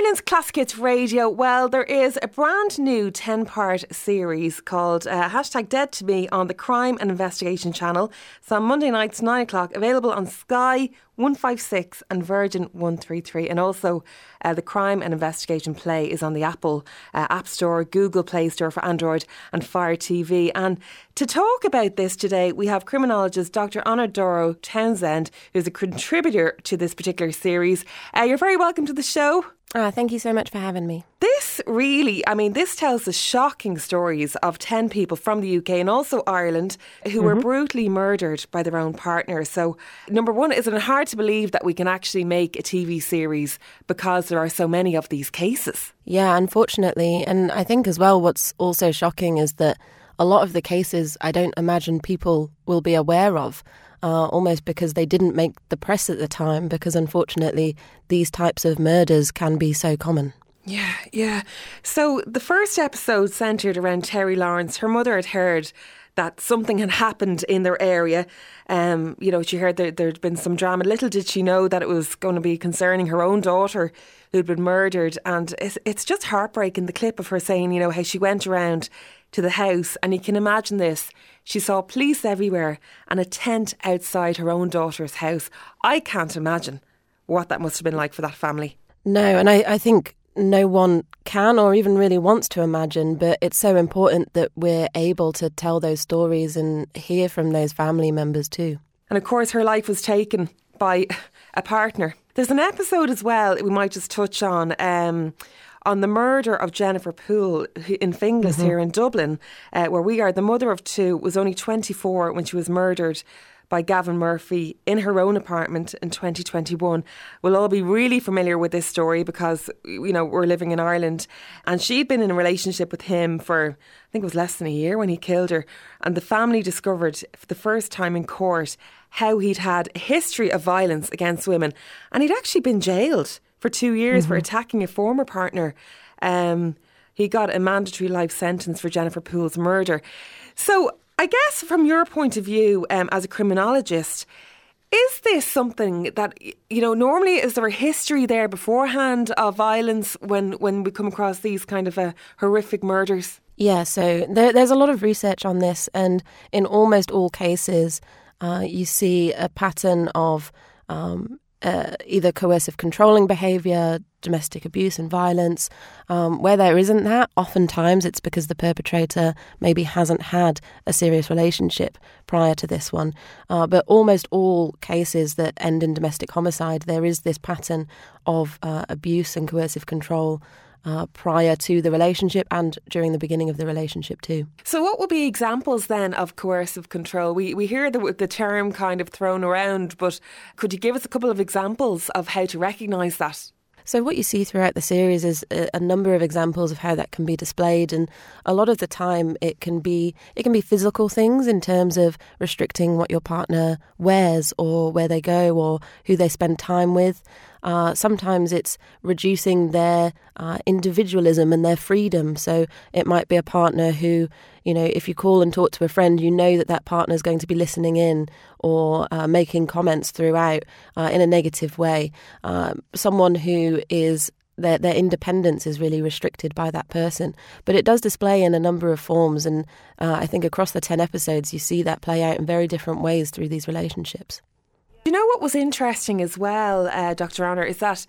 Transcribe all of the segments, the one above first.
Ireland's Classic Radio, well, there is a brand new 10 part series called uh, hashtag Dead to Me on the Crime and Investigation channel. It's on Monday nights, 9 o'clock, available on Sky 156 and Virgin 133. And also, uh, the Crime and Investigation Play is on the Apple uh, App Store, Google Play Store for Android, and Fire TV. And to talk about this today, we have criminologist Dr. Honor Doro Townshend, who's a contributor to this particular series. Uh, you're very welcome to the show. Ah, thank you so much for having me. This really, I mean, this tells the shocking stories of 10 people from the UK and also Ireland who mm-hmm. were brutally murdered by their own partner. So, number one, isn't it hard to believe that we can actually make a TV series because there are so many of these cases? Yeah, unfortunately. And I think as well, what's also shocking is that a lot of the cases I don't imagine people will be aware of uh, almost because they didn't make the press at the time, because unfortunately, these types of murders can be so common. Yeah, yeah. So the first episode centred around Terry Lawrence. Her mother had heard that something had happened in their area. Um, you know, she heard that there'd been some drama. Little did she know that it was going to be concerning her own daughter who'd been murdered. And it's, it's just heartbreaking, the clip of her saying, you know, how she went around to the house. And you can imagine this. She saw police everywhere and a tent outside her own daughter's house. I can't imagine what that must have been like for that family. No, and I, I think no one can or even really wants to imagine, but it's so important that we're able to tell those stories and hear from those family members too. And of course, her life was taken by a partner. There's an episode as well we might just touch on. Um, on the murder of Jennifer Poole in Finglas mm-hmm. here in Dublin, uh, where we are. The mother of two was only 24 when she was murdered by Gavin Murphy in her own apartment in 2021. We'll all be really familiar with this story because, you know, we're living in Ireland. And she'd been in a relationship with him for, I think it was less than a year when he killed her. And the family discovered for the first time in court how he'd had a history of violence against women. And he'd actually been jailed for two years mm-hmm. for attacking a former partner. Um, he got a mandatory life sentence for Jennifer Poole's murder. So, I guess from your point of view um, as a criminologist, is this something that you know? Normally, is there a history there beforehand of violence when when we come across these kind of uh, horrific murders? Yeah, so there, there's a lot of research on this, and in almost all cases, uh, you see a pattern of um, uh, either coercive controlling behaviour, domestic abuse and violence. Um, where there isn't that, oftentimes it's because the perpetrator maybe hasn't had a serious relationship prior to this one. Uh, but almost all cases that end in domestic homicide, there is this pattern of uh, abuse and coercive control uh, prior to the relationship and during the beginning of the relationship too. So, what would be examples then of coercive control? We we hear the the term kind of thrown around, but could you give us a couple of examples of how to recognise that? So, what you see throughout the series is a, a, number of examples of how that can be displayed, and a lot of the time it can be it can be physical things in terms of restricting what your partner wears or where they go or who they spend time with. Uh, sometimes it's reducing their uh, individualism and their freedom. So it might be a partner who, you know, if you call and talk to a friend, you know that that partner is going to be listening in or uh, making comments throughout uh, in a negative way. Um, someone who is their, their independence is really restricted by that person. But it does display in a number of forms, and uh, I think across the 10 episodes, you see that play out in very different ways through these relationships. You know what was interesting as well, uh, Dr. Honor, is that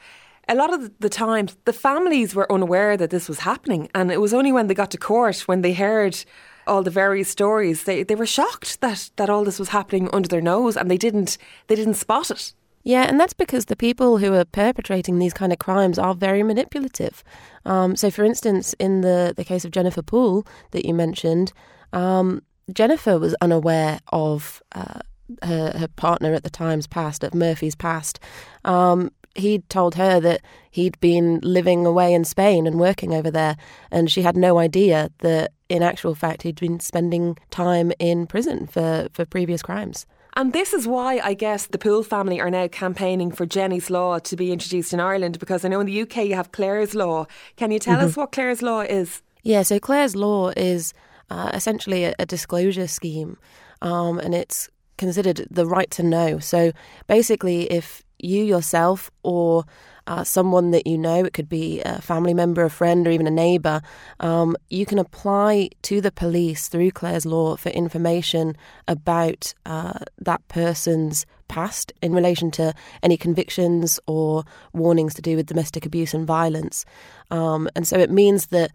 a lot of the times the families were unaware that this was happening, and it was only when they got to court when they heard all the various stories they, they were shocked that, that all this was happening under their nose and they didn't they didn't spot it. Yeah, and that's because the people who are perpetrating these kind of crimes are very manipulative. Um, so, for instance, in the, the case of Jennifer Poole that you mentioned, um, Jennifer was unaware of uh, her, her partner at the time's past, at Murphy's past, um, he'd told her that he'd been living away in Spain and working over there, and she had no idea that in actual fact he'd been spending time in prison for, for previous crimes. And this is why I guess the Poole family are now campaigning for Jenny's Law to be introduced in Ireland because I know in the UK you have Clare's Law. Can you tell mm-hmm. us what Clare's Law is? Yeah, so Clare's Law is uh, essentially a, a, disclosure scheme, um, and it's considered the right to know. So basically, if you yourself or uh, someone that you know, it could be a family member, a friend, or even a neighbour, um, you can apply to the police through Clare's Law for information about uh, that person's past in relation to any convictions or warnings to do with domestic abuse and violence. Um, and so it means that,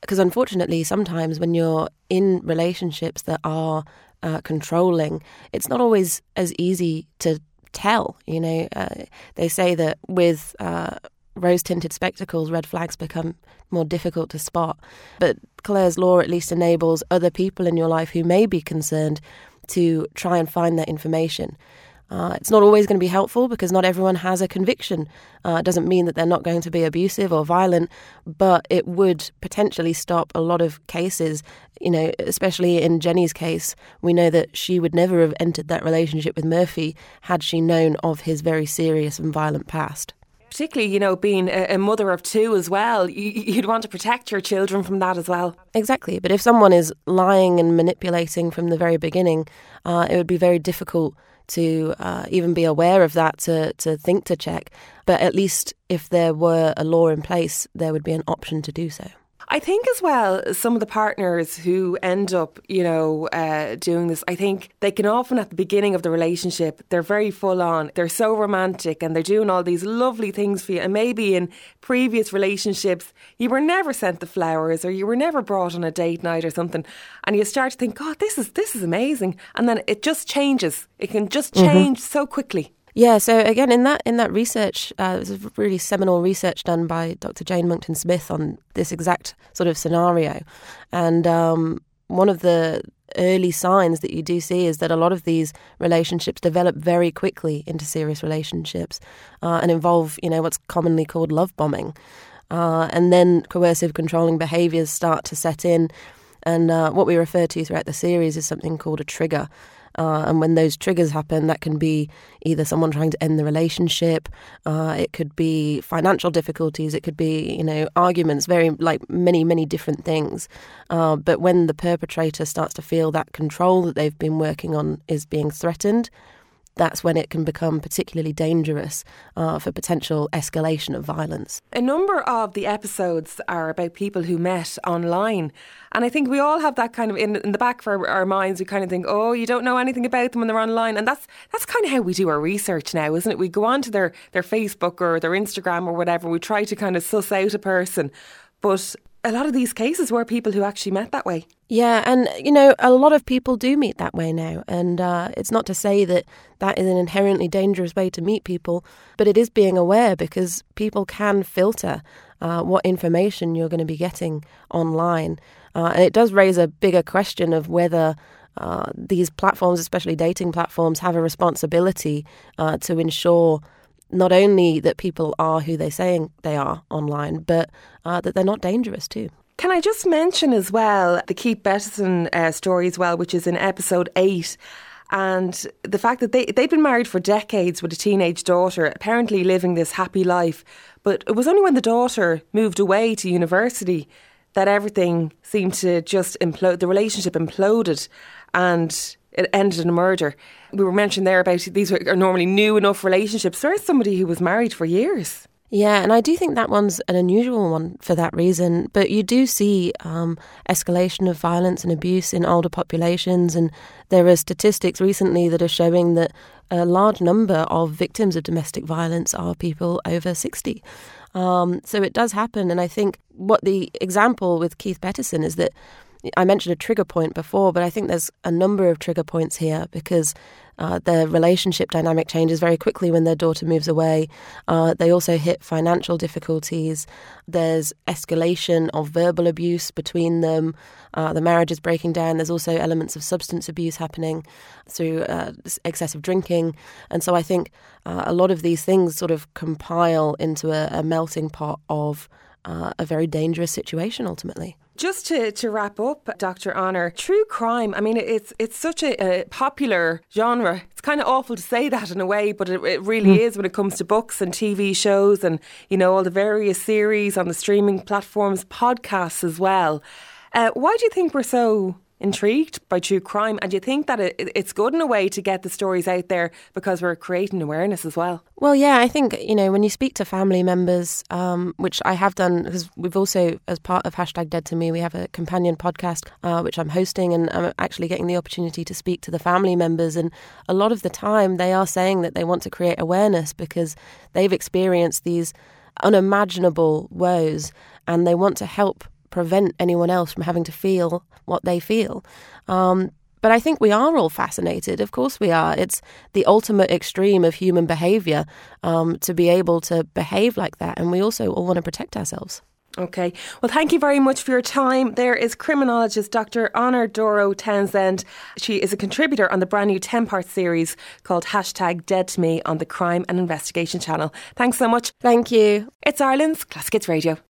because unfortunately, sometimes when you're in relationships that are uh, controlling, it's not always as easy to tell. You know, uh, they say that with uh, rose tinted spectacles, red flags become more difficult to spot. But Clare's Law at least enables other people in your life who may be concerned to try and find that information. Uh, it's not always going to be helpful because not everyone has a conviction. Uh, it doesn't mean that they're not going to be abusive or violent, but it would potentially stop a lot of cases. You know, especially in Jenny's case, we know that she would never have entered that relationship with Murphy had she known of his very serious and violent past particularly, you know, being a, mother of two as well, you'd want to protect your children from that as well. Exactly. But if someone is lying and manipulating from the very beginning, uh, it would be very difficult to uh, even be aware of that to, to think to check. But at least if there were a law in place, there would be an option to do so. I think as well, some of the partners who end up, you know, uh, doing this, I think they can often at the beginning of the relationship, they're very full on, they're so romantic and they're doing all these lovely things for you. And maybe in previous relationships, you were never sent the flowers or you were never brought on a date night or something. And you start to think, God, this is, this is amazing. And then it just changes. It can just mm-hmm. change mm-hmm. so quickly. Yeah, so again, in that in that research, uh, it was a really seminal research done by Dr. Jane Monckton Smith on this exact sort of scenario, and um, one of the early signs that you do see is that a lot of these relationships develop very quickly into serious relationships uh, and involve, you know, what's commonly called love bombing, uh, and then coercive controlling behaviours start to set in, and uh, what we refer to throughout the series is something called a trigger. Uh, and when those triggers happen, that can be either someone trying to end the relationship, uh, it could be financial difficulties, it could be, you know, arguments, very like many, many different things. Uh, but when the perpetrator starts to feel that control that they've been working on is being threatened, that's when it can become particularly dangerous uh, for potential escalation of violence. A number of the episodes are about people who met online. And I think we all have that kind of in, in the back of our, our, minds. We kind of think, oh, you don't know anything about them when they're online, and that's that's kind of how we do our research now, isn't it? We go onto their their Facebook or their Instagram or whatever. We try to kind of suss out a person, but a lot of these cases were people who actually met that way. Yeah, and you know, a lot of people do meet that way now, and uh, it's not to say that that is an inherently dangerous way to meet people, but it is being aware because people can filter uh, what information you're going to be getting online, uh, and it does raise a bigger question of whether. Uh, these platforms, especially dating platforms, have a responsibility uh, to ensure not only that people are who they're saying they are online, but uh, that they're not dangerous too. Can I just mention as well the Keith Bettison uh, story as well, which is in episode eight? And the fact that they, they've been married for decades with a teenage daughter, apparently living this happy life. But it was only when the daughter moved away to university that everything seemed to just implode. The relationship imploded and it ended in a murder. We were mentioning there about these are normally new enough relationships. There is somebody who was married for years. Yeah, and I do think that one's an unusual one for that reason. But you do see um, escalation of violence and abuse in older populations, and there are statistics recently that are showing that a large number of victims of domestic violence are people over 60. Um, so it does happen, and I think what the example with Keith Bettison is that I mentioned a trigger point before, but I think there's a number of trigger points here because uh, their relationship dynamic changes very quickly when their daughter moves away. Uh, they also hit financial difficulties. There's escalation of verbal abuse between them. Uh, the marriage is breaking down. There's also elements of substance abuse happening through uh, excessive drinking. And so I think uh, a lot of these things sort of compile into a, a melting pot of uh, a very dangerous situation ultimately. Just to, to wrap up, Dr. Honor, true crime, I mean, it's it's such a, a popular genre. It's kind of awful to say that in a way, but it, it really mm. is when it comes to books and TV shows and, you know, all the various series on the streaming platforms, podcasts as well. Uh, why do you think we're so intrigued by true crime and you think that it, it's good in a way to get the stories out there because we're creating awareness as well? Well, yeah, I think, you know, when you speak to family members, um, which I have done, because we've also, as part of Hashtag Dead to Me, we have a companion podcast, uh, which I'm hosting, and I'm actually getting the opportunity to speak to the family members. And a lot of the time, they are saying that they want to create awareness because they've experienced these unimaginable woes and they want to help prevent anyone else from having to feel what they feel. Um, but I think we are all fascinated. Of course, we are. It's the ultimate extreme of human behavior um, to be able to behave like that. And we also all want to protect ourselves. Okay. Well, thank you very much for your time. There is criminologist Dr. Honor Doro Townshend. She is a contributor on the brand new 10 part series called Hashtag Dead to Me on the Crime and Investigation channel. Thanks so much. Thank you. It's Ireland's Classic Radio.